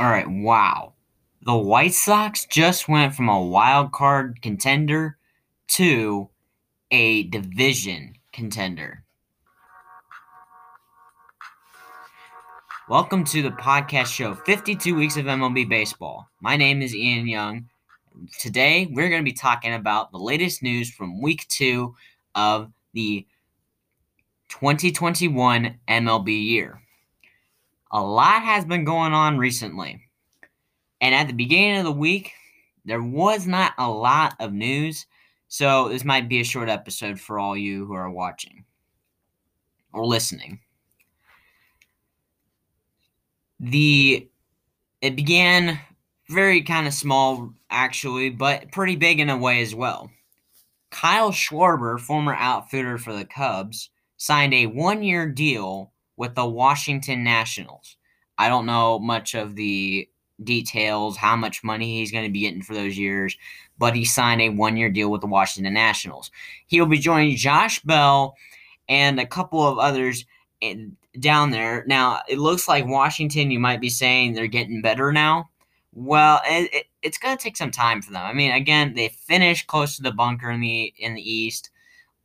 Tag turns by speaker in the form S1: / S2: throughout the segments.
S1: All right, wow. The White Sox just went from a wild card contender to a division contender. Welcome to the podcast show 52 Weeks of MLB Baseball. My name is Ian Young. Today, we're going to be talking about the latest news from week two of the 2021 MLB year. A lot has been going on recently. And at the beginning of the week, there was not a lot of news. So this might be a short episode for all you who are watching or listening. The it began very kind of small actually, but pretty big in a way as well. Kyle Schwarber, former outfielder for the Cubs, signed a one-year deal with the Washington Nationals. I don't know much of the details, how much money he's going to be getting for those years, but he signed a one year deal with the Washington Nationals. He'll be joining Josh Bell and a couple of others down there. Now, it looks like Washington, you might be saying they're getting better now. Well, it, it, it's going to take some time for them. I mean, again, they finished close to the bunker in the in the East,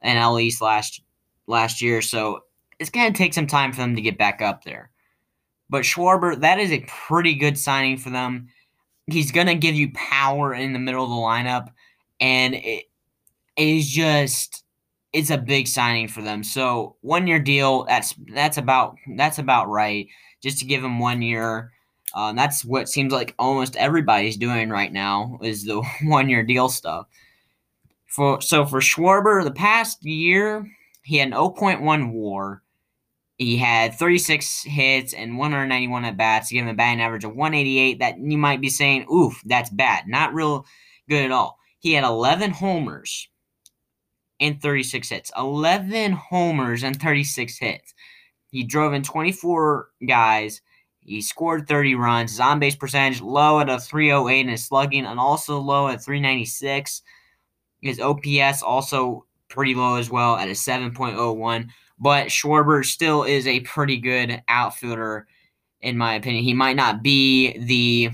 S1: NL East last last year, so it's going to take some time for them to get back up there. But Schwarber, that is a pretty good signing for them. He's going to give you power in the middle of the lineup, and it is just it's a big signing for them. So one year deal, that's that's about that's about right. Just to give him one year. Um, that's what seems like almost everybody's doing right now is the one year deal stuff. For so for Schwarber, the past year he had an 0.1 WAR. He had 36 hits and 191 at bats, giving a batting average of 188. That you might be saying, oof, that's bad. Not real good at all. He had 11 homers and 36 hits. 11 homers and 36 hits. He drove in 24 guys. He scored 30 runs. His on base percentage low at a 308 and his slugging and also low at 396. His OPS also pretty low as well at a 7.01. But Schwarber still is a pretty good outfielder, in my opinion. He might not be the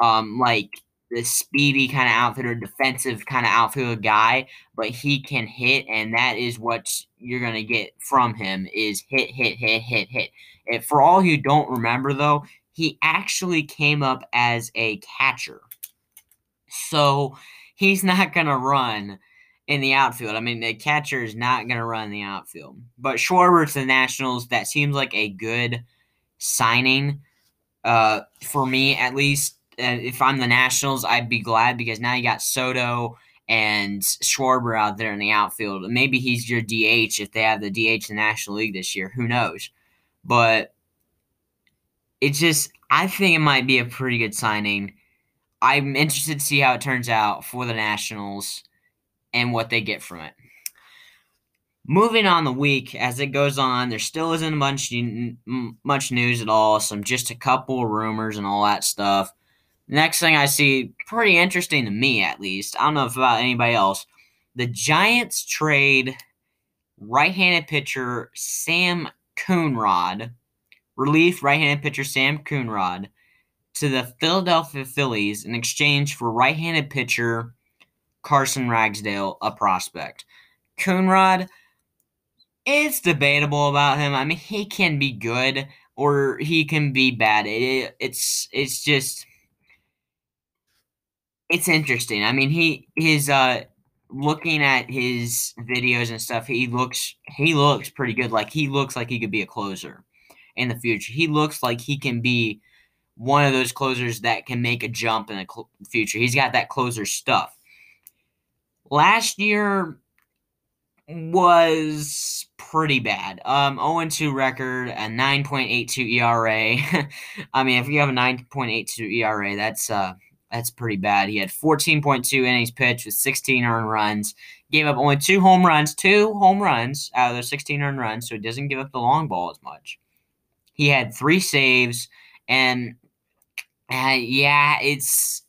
S1: um like the speedy kind of outfielder, defensive kind of outfielder guy, but he can hit, and that is what you're gonna get from him is hit, hit, hit, hit, hit. For all you don't remember though, he actually came up as a catcher. So he's not gonna run in the outfield. I mean, the catcher is not going to run the outfield. But Schwarber to the Nationals, that seems like a good signing uh, for me, at least. Uh, if I'm the Nationals, I'd be glad because now you got Soto and Schwarber out there in the outfield. Maybe he's your DH if they have the DH in the National League this year. Who knows? But it's just, I think it might be a pretty good signing. I'm interested to see how it turns out for the Nationals and what they get from it. Moving on the week as it goes on, there still isn't much much news at all. Some just a couple rumors and all that stuff. Next thing I see, pretty interesting to me at least. I don't know if about anybody else. The Giants trade right-handed pitcher Sam Coonrod, relief right-handed pitcher Sam Coonrod, to the Philadelphia Phillies in exchange for right-handed pitcher Carson Ragsdale a prospect. Coonrod, it's debatable about him. I mean, he can be good or he can be bad. It, it's it's just it's interesting. I mean, he his uh looking at his videos and stuff, he looks he looks pretty good. Like he looks like he could be a closer in the future. He looks like he can be one of those closers that can make a jump in the cl- future. He's got that closer stuff. Last year was pretty bad. Um, 0-2 record, a 9.82 ERA. I mean, if you have a 9.82 ERA, that's uh, that's pretty bad. He had 14.2 innings pitched with 16 earned runs. Gave up only two home runs, two home runs out of those 16 earned runs, so he doesn't give up the long ball as much. He had three saves, and uh, yeah, it's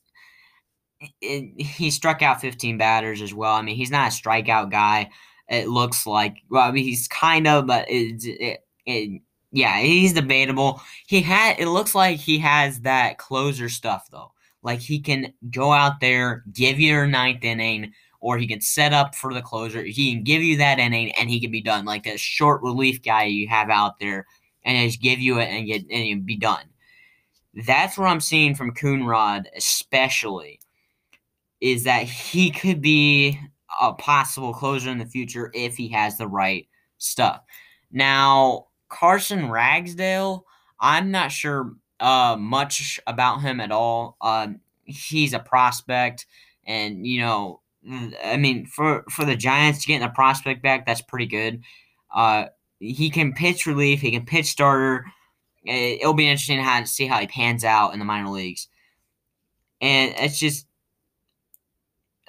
S1: it, he struck out 15 batters as well. I mean, he's not a strikeout guy. It looks like well, I mean, he's kind of, but it, it, it yeah, he's debatable. He had it looks like he has that closer stuff though. Like he can go out there, give you your ninth inning, or he can set up for the closer. He can give you that inning and he can be done. Like that short relief guy you have out there and just give you it and get and be done. That's what I'm seeing from Coonrod, especially, is that he could be a possible closer in the future if he has the right stuff. Now, Carson Ragsdale, I'm not sure uh, much about him at all. Uh, he's a prospect, and you know, I mean, for for the Giants getting a prospect back, that's pretty good. Uh, he can pitch relief, he can pitch starter. It'll be interesting how to see how he pans out in the minor leagues. And it's just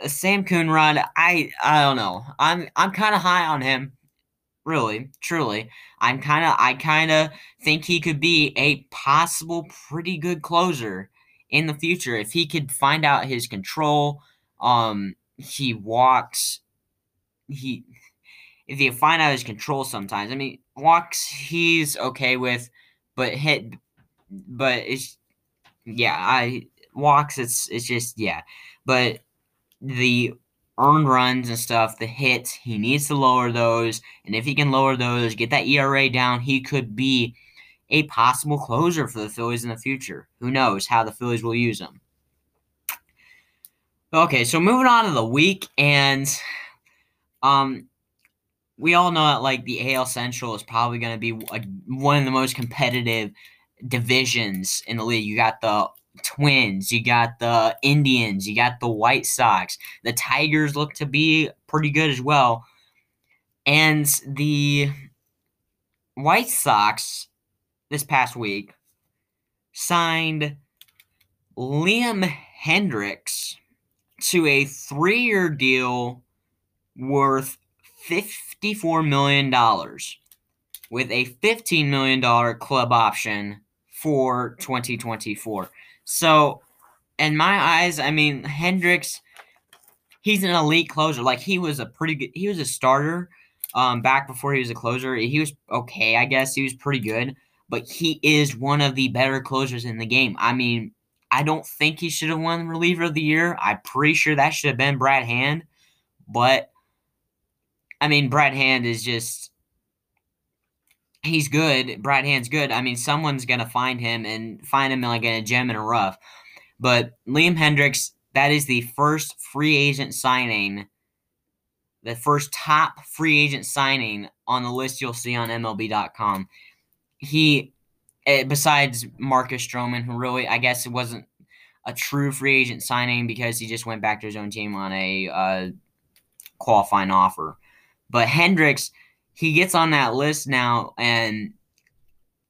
S1: Sam Coonrod. I I don't know. I'm I'm kind of high on him really, truly. I'm kind of I kind of think he could be a possible pretty good closer in the future if he could find out his control. Um, he walks. He if you find out his control sometimes. I mean, walks he's okay with, but hit, but it's yeah. I walks. It's it's just yeah, but the earned runs and stuff, the hits, he needs to lower those. And if he can lower those, get that ERA down, he could be a possible closer for the Phillies in the future. Who knows how the Phillies will use him. Okay, so moving on to the week, and um, we all know that like the AL Central is probably going to be a, one of the most competitive divisions in the league. You got the Twins, you got the Indians, you got the White Sox. The Tigers look to be pretty good as well. And the White Sox this past week signed Liam Hendriks to a three year deal worth $54 million with a $15 million club option for 2024. So, in my eyes, I mean, Hendriks, he's an elite closer. Like, he was a pretty good, he was a starter um, back before he was a closer. He was okay, I guess. He was pretty good, but he is one of the better closers in the game. I mean, I don't think he should have won reliever of the year. I'm pretty sure that should have been Brad Hand, but I mean, Brad Hand is just he's good. Brad Hand's good. I mean, someone's gonna find him and find him like in a gem in a rough. But Liam Hendriks, that is the first free agent signing, the first top free agent signing on the list you'll see on MLB.com. He, eh, besides Marcus Stroman, who really, I guess it wasn't a true free agent signing because he just went back to his own team on a uh, qualifying offer. But Hendriks he gets on that list now, and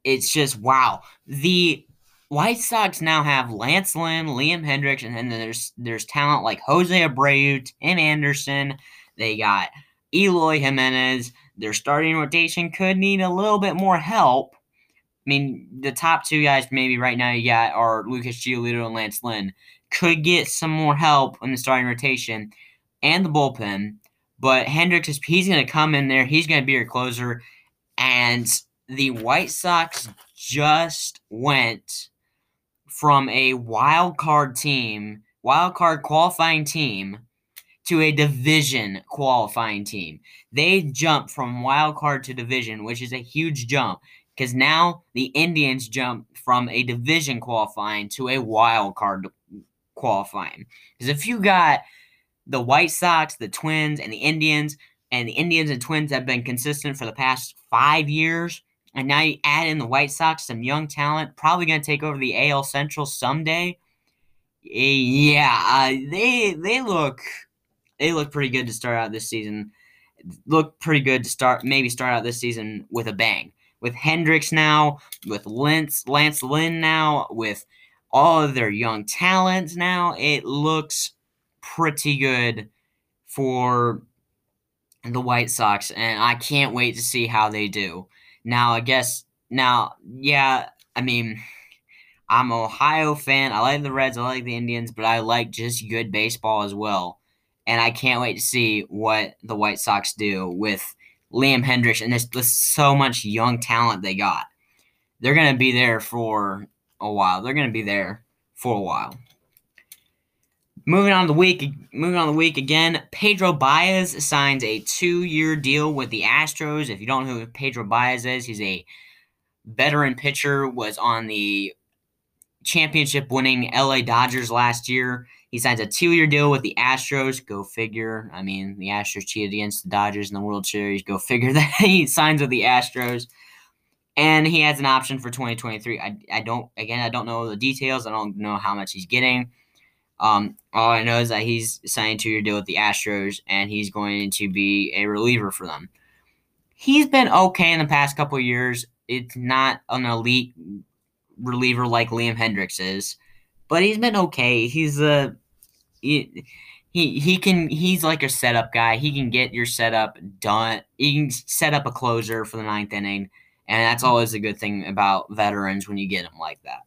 S1: it's just wow. The White Sox now have Lance Lynn, Liam Hendriks, and then there's there's talent like Jose Abreu, Tim Anderson. They got Eloy Jimenez. Their starting rotation could need a little bit more help. I mean, the top two guys maybe right now you got are Lucas Giolito and Lance Lynn. Could get some more help in the starting rotation and the bullpen. But Hendriks is he's going to come in there. He's going to be your closer, and the White Sox just went from a wild card team, wild card qualifying team, to a division qualifying team. They jumped from wild card to division, which is a huge jump because now the Indians jump from a division qualifying to a wild card qualifying. Because if you got the White Sox, the Twins, and the Indians. And the Indians and Twins have been consistent for the past five years. And now you add in the White Sox, some young talent, probably going to take over the AL Central someday. Yeah, uh, they they look they look pretty good to start out this season. Look pretty good to start maybe start out this season with a bang. With Hendriks now, with Lance Lance Lynn now, with all of their young talents now, it looks pretty good for the White Sox, and I can't wait to see how they do. Now, I guess, now, yeah, I mean, I'm Ohio fan. I like the Reds, I like the Indians, but I like just good baseball as well. And I can't wait to see what the White Sox do with Liam Hendriks and there's, there's so much young talent they got. they're going to be there for a while. They're going to be there for a while. Moving on the week, moving on the week again. Pedro Baez signs a two-year deal with the Astros. If you don't know who Pedro Baez is, he's a veteran pitcher. Was on the championship-winning LA Dodgers last year. He signs a two-year deal with the Astros. Go figure. I mean, the Astros cheated against the Dodgers in the World Series. Go figure that he signs with the Astros. And he has an option for 2023. I, I don't again I don't know the details. I don't know how much he's getting. Um, all I know is that he's signed to your deal with the Astros, and he's going to be a reliever for them. He's been okay in the past couple years. It's not an elite reliever like Liam Hendriks is, but he's been okay. He's a he, he he can he's like a setup guy. He can get your setup done. He can set up a closer for the ninth inning, and that's always a good thing about veterans when you get them like that.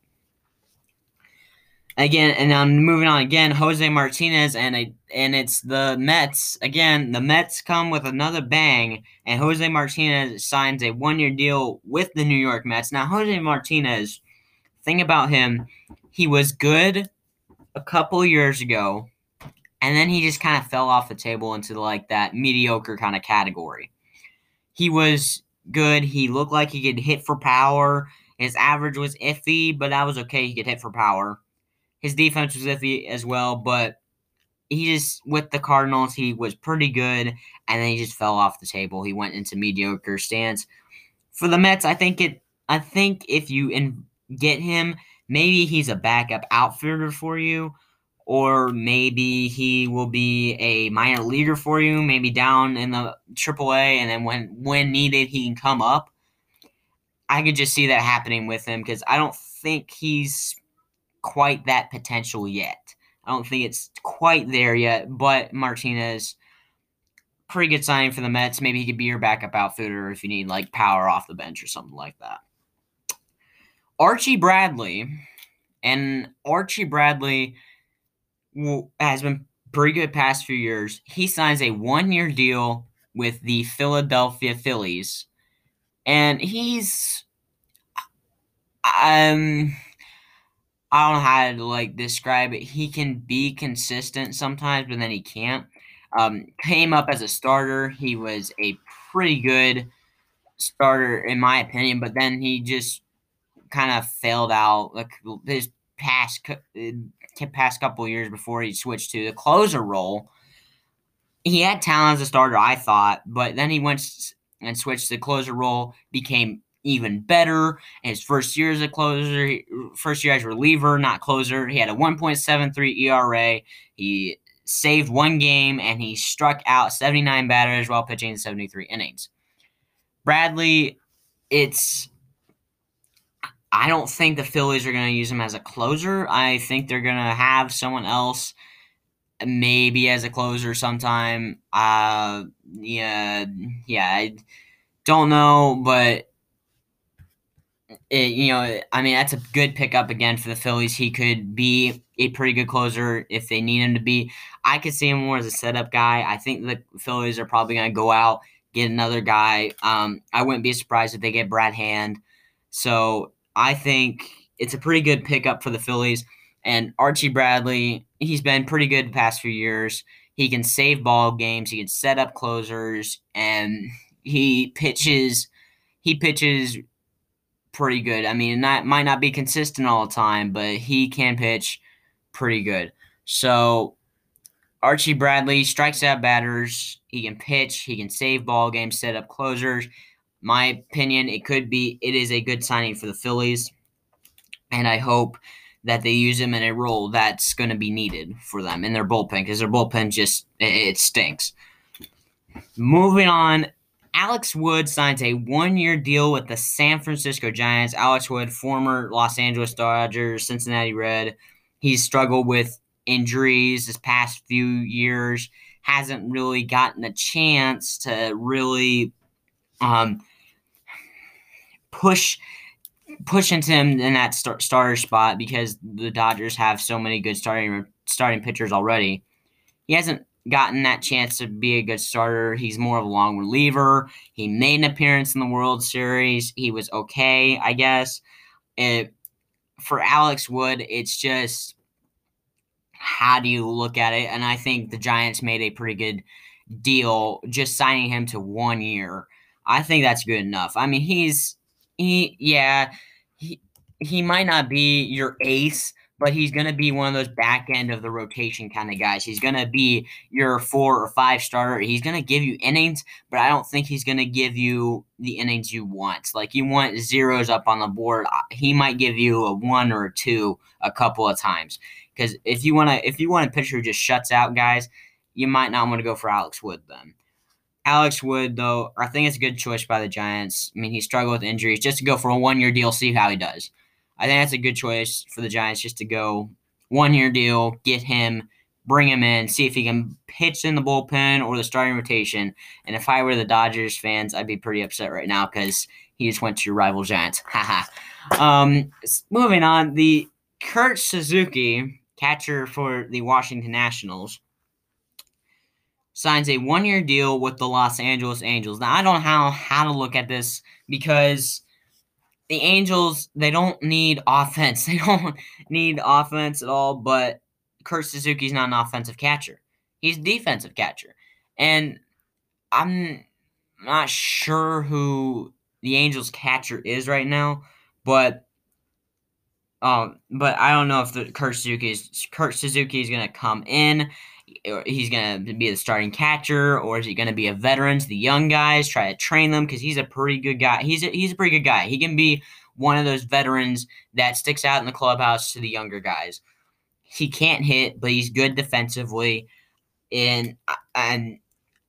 S1: Again, and I'm moving on again. Jose Martinez and and it's the Mets again. The Mets come with another bang, and Jose Martinez signs a one year deal with the New York Mets. Now, Jose Martinez, thing about him, he was good a couple years ago, and then he just kind of fell off the table into like that mediocre kind of category. He was good. He looked like he could hit for power. His average was iffy, but that was okay. He could hit for power. His defense was iffy as well, but he just with the Cardinals he was pretty good, and then he just fell off the table. He went into mediocre stance. For the Mets, I think it. I think if you in, get him, maybe he's a backup outfielder for you, or maybe he will be a minor leaguer for you, maybe down in the AAA, and then when when needed he can come up. I could just see that happening with him because I don't think he's quite that potential yet. I don't think it's quite there yet, but Martinez, pretty good signing for the Mets. Maybe he could be your backup outfielder if you need like power off the bench or something like that. Archie Bradley, and Archie Bradley has been pretty good past few years. He signs a one-year deal with the Philadelphia Phillies, and he's um I don't know how to like describe it. He can be consistent sometimes, but then he can't. Um, came up as a starter. He was a pretty good starter in my opinion, but then he just kind of failed out. Like his past uh, past couple years before he switched to the closer role. He had talent as a starter, I thought, but then he went and switched to the closer role, became even better. His first year as a closer, first year as a reliever, not closer, he had a 1.73 ERA. He saved one game and he struck out 79 batters while pitching 73 innings. Bradley, it's. I don't think the Phillies are going to use him as a closer. I think they're going to have someone else maybe as a closer sometime. Uh, yeah, yeah, I don't know, but it, you know, I mean, that's a good pickup again for the Phillies. He could be a pretty good closer if they need him to be. I could see him more as a setup guy. I think the Phillies are probably going to go out get another guy. Um, I wouldn't be surprised if they get Brad Hand. So I think it's a pretty good pickup for the Phillies. And Archie Bradley, he's been pretty good the past few years. He can save ball games. He can set up closers, and he pitches. He pitches pretty good. I mean, that might not be consistent all the time, but he can pitch pretty good. So Archie Bradley strikes out batters. He can pitch. He can save ball games, set up closers. My opinion, it could be. It is a good signing for the Phillies, and I hope that they use him in a role that's going to be needed for them in their bullpen because their bullpen just it stinks. Moving on, Alex Wood signs a one year deal with the San Francisco Giants. Alex Wood, former Los Angeles Dodgers, Cincinnati Red. He's struggled with injuries this past few years, hasn't really gotten a chance to really um, push push into him in that start, starter spot because the Dodgers have so many good starting starting pitchers already. He hasn't gotten that chance to be a good starter. He's more of a long reliever. He made an appearance in the World Series. He was okay, I guess. It, for Alex Wood, it's just how do you look at it? And I think the Giants made a pretty good deal just signing him to one year. I think that's good enough. I mean, he's he yeah, he he might not be your ace, but he's going to be one of those back end of the rotation kind of guys. He's going to be your four or five starter. He's going to give you innings, but I don't think he's going to give you the innings you want. Like you want zeros up on the board. Uh, he might give you a one or a two a couple of times. Because if you want to, if you want a pitcher who just shuts out guys, you might not want to go for Alex Wood then. Alex Wood, though, I think it's a good choice by the Giants. I mean, he struggled with injuries. Just to go for a one year deal, see how he does. I think that's a good choice for the Giants just to go one year deal, get him, bring him in, see if he can pitch in the bullpen or the starting rotation. And if I were the Dodgers fans, I'd be pretty upset right now because he just went to your rival Giants. Haha. um, moving on, the Kurt Suzuki, catcher for the Washington Nationals, signs a one year deal with the Los Angeles Angels. Now, I don't know how, how to look at this because the Angels, they don't need offense. They don't need offense at all, but Kurt Suzuki's not an offensive catcher. He's defensive catcher. And I'm not sure who the Angels catcher is right now, but um, but I don't know if the Kurt Suzuki is Kurt Suzuki is gonna come in he's going to be the starting catcher or is he going to be a veteran to the young guys try to train them? Because he's a pretty good guy. He's a, he's a pretty good guy. He can be one of those veterans that sticks out in the clubhouse to the younger guys. He can't hit but he's good defensively. And and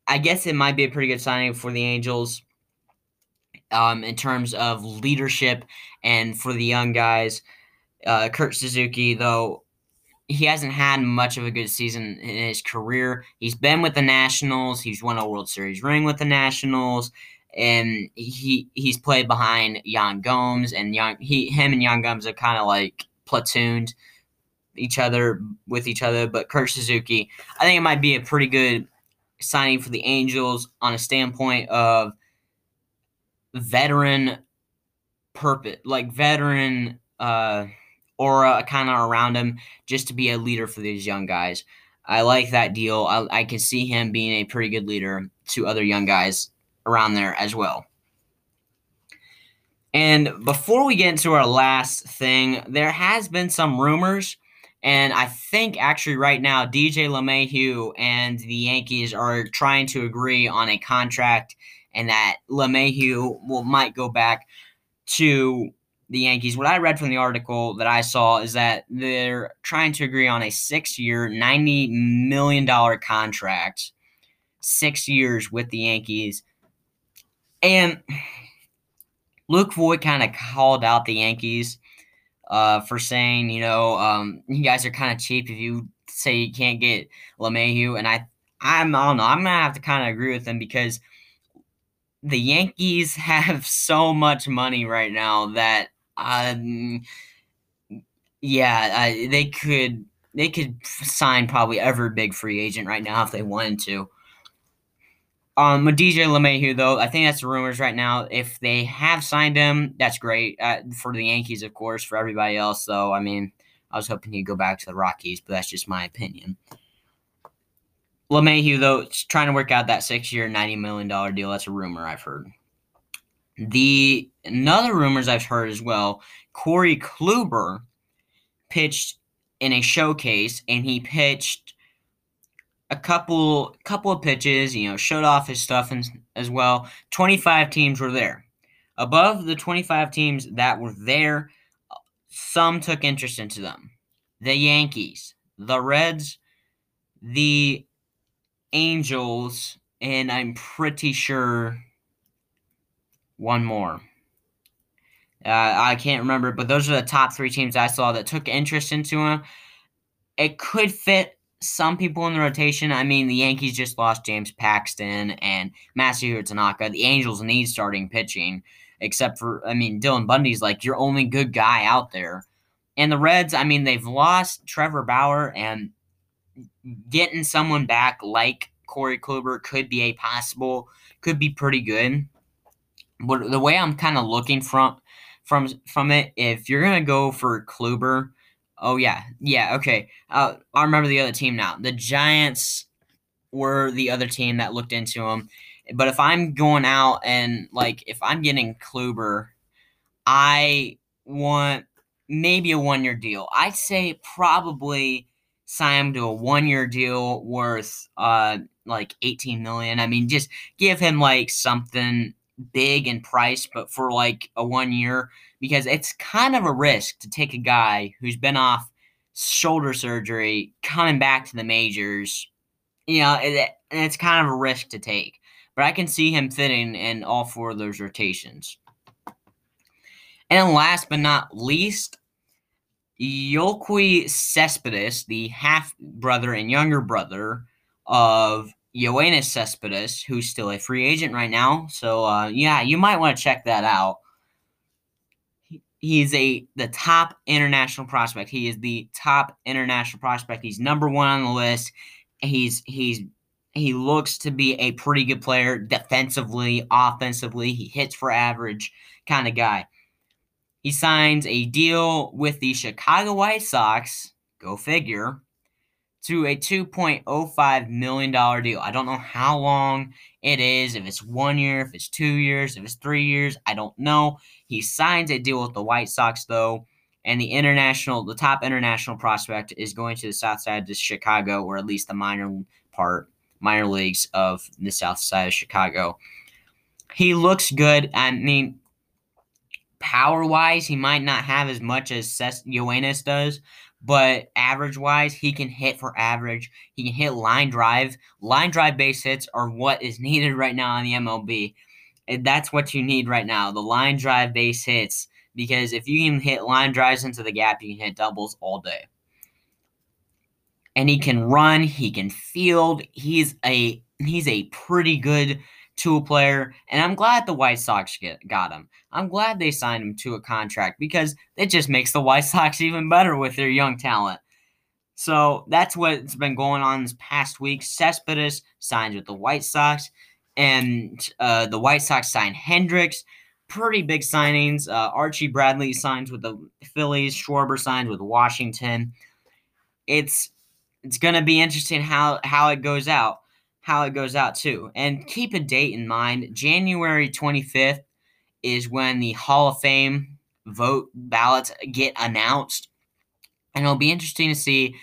S1: i guess it might be a pretty good signing for the angels um, in terms of leadership and for the young guys. Uh, kurt suzuki though he hasn't had much of a good season in his career. He's been with the Nationals. He's won a World Series ring with the Nationals, and he he's played behind Yan Gomes and Young. He him and Yan Gomes are kind of like platooned each other with each other. But Kurt Suzuki, I think it might be a pretty good signing for the Angels on a standpoint of veteran purpose, like veteran. Uh, aura kind of around him just to be a leader for these young guys. I like that deal. I, I can see him being a pretty good leader to other young guys around there as well. And before we get into our last thing, there has been some rumors, and I think actually right now DJ LeMahieu and the Yankees are trying to agree on a contract, and that LeMahieu will might go back to the Yankees. What I read from the article that I saw is that they're trying to agree on a six year, $90 million contract, six years with the Yankees. And Luke Voit kind of called out the Yankees uh, for saying, you know, um, you guys are kind of cheap if you say you can't get LeMahieu. And I, I'm, I don't know, I'm going to have to kind of agree with them because the Yankees have so much money right now that um, yeah, uh, they could they could sign probably every big free agent right now if they wanted to. Um, with DJ LeMahieu, though, I think that's the rumors right now. If they have signed him, that's great uh, for the Yankees, of course. For everybody else, though, I mean, I was hoping he'd go back to the Rockies, but that's just my opinion. LeMahieu, though, trying to work out that six-year, ninety million dollar deal. That's a rumor I've heard. The another rumors I've heard as well, Corey Kluber pitched in a showcase and he pitched a couple couple of pitches, you know, showed off his stuff and, as well. 25 teams were there. Above the 25 teams that were there, some took interest into them. The Yankees, the Reds, the Angels, and I'm pretty sure one more. Uh, I can't remember, but those are the top three teams I saw that took interest into him. It could fit some people in the rotation. I mean, the Yankees just lost James Paxton and Masahiro Tanaka. The Angels need starting pitching, except for, I mean, Dylan Bundy's like your only good guy out there. And the Reds, I mean, they've lost Trevor Bauer, and getting someone back like Corey Kluber could be a possible, could be pretty good. But the way I'm kind of looking from from from it, if you're gonna go for Kluber, oh yeah, yeah, okay. Uh, I remember the other team now. The Giants were the other team that looked into him. But if I'm going out and like if I'm getting Kluber, I want maybe a one year deal. I'd say probably sign him to a one year deal worth uh like 18 million. I mean, just give him like something big in price, but for like a one year, because it's kind of a risk to take a guy who's been off shoulder surgery coming back to the majors. You know, it, it's kind of a risk to take. But I can see him fitting in all four of those rotations. And last but not least, Yoelqui Cespedes, the half brother and younger brother of Yoenis Cespedes, who's still a free agent right now. So uh, yeah, you might want to check that out. he's a the top international prospect. He is the top international prospect. He's number one on the list. He's he's he looks to be a pretty good player defensively, offensively. He hits for average kind of guy. He signs a deal with the Chicago White Sox. Go figure to a $2.05 million deal. I don't know how long it is, if it's one year, if it's two years, if it's three years, I don't know. He signs a deal with the White Sox, though, and the international, the top international prospect is going to the south side of Chicago, or at least the minor part, minor leagues of the south side of Chicago. He looks good. I mean, power wise, he might not have as much as Ces- Yoenis does, but average wise, he can hit for average. He can hit line drive. Line drive base hits are what is needed right now in the MLB. That's what you need right now the line drive base hits. Because if you can hit line drives into the gap, you can hit doubles all day. And he can run, he can field. He's a he's a pretty good tool player, and I'm glad the White Sox get, got him. I'm glad they signed him to a contract because it just makes the White Sox even better with their young talent. So that's what's been going on this past week. Cespedes signs with the White Sox, and uh, the White Sox signed Hendriks. Pretty big signings. Uh, Archie Bradley signs with the Phillies. Schwarber signs with Washington. It's it's going to be interesting how how it goes out how it goes out too. And keep a date in mind. January 25th is when the Hall of Fame vote ballots get announced. And it'll be interesting to see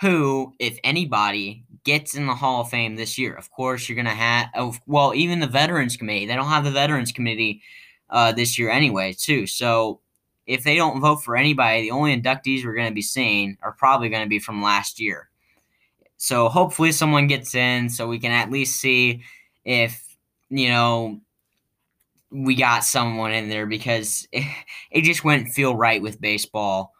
S1: who, if anybody, gets in the Hall of Fame this year. Of course, you're going to have, oh, well, even the Veterans Committee. They don't have the Veterans Committee uh, this year anyway, too. So if they don't vote for anybody, the only inductees we're going to be seeing are probably going to be from last year. So hopefully someone gets in so we can at least see if, you know, we got someone in there because it, just wouldn't feel right with baseball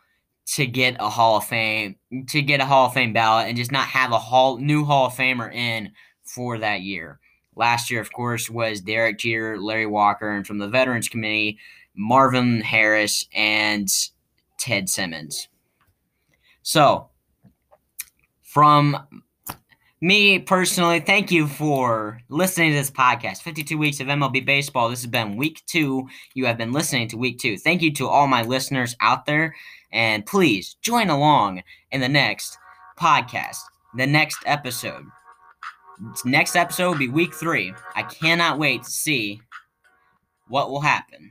S1: to get a Hall of Fame to get a Hall of Fame ballot and just not have a hall new Hall of Famer in for that year. Last year, of course, was Derek Jeter, Larry Walker, and from the Veterans Committee, Marvin Harris and Ted Simmons. So from me personally, thank you for listening to this podcast. 52 weeks of MLB baseball. This has been week two. You have been listening to week two. Thank you to all my listeners out there. And please join along in the next podcast, the next episode. Next episode will be week three. I cannot wait to see what will happen.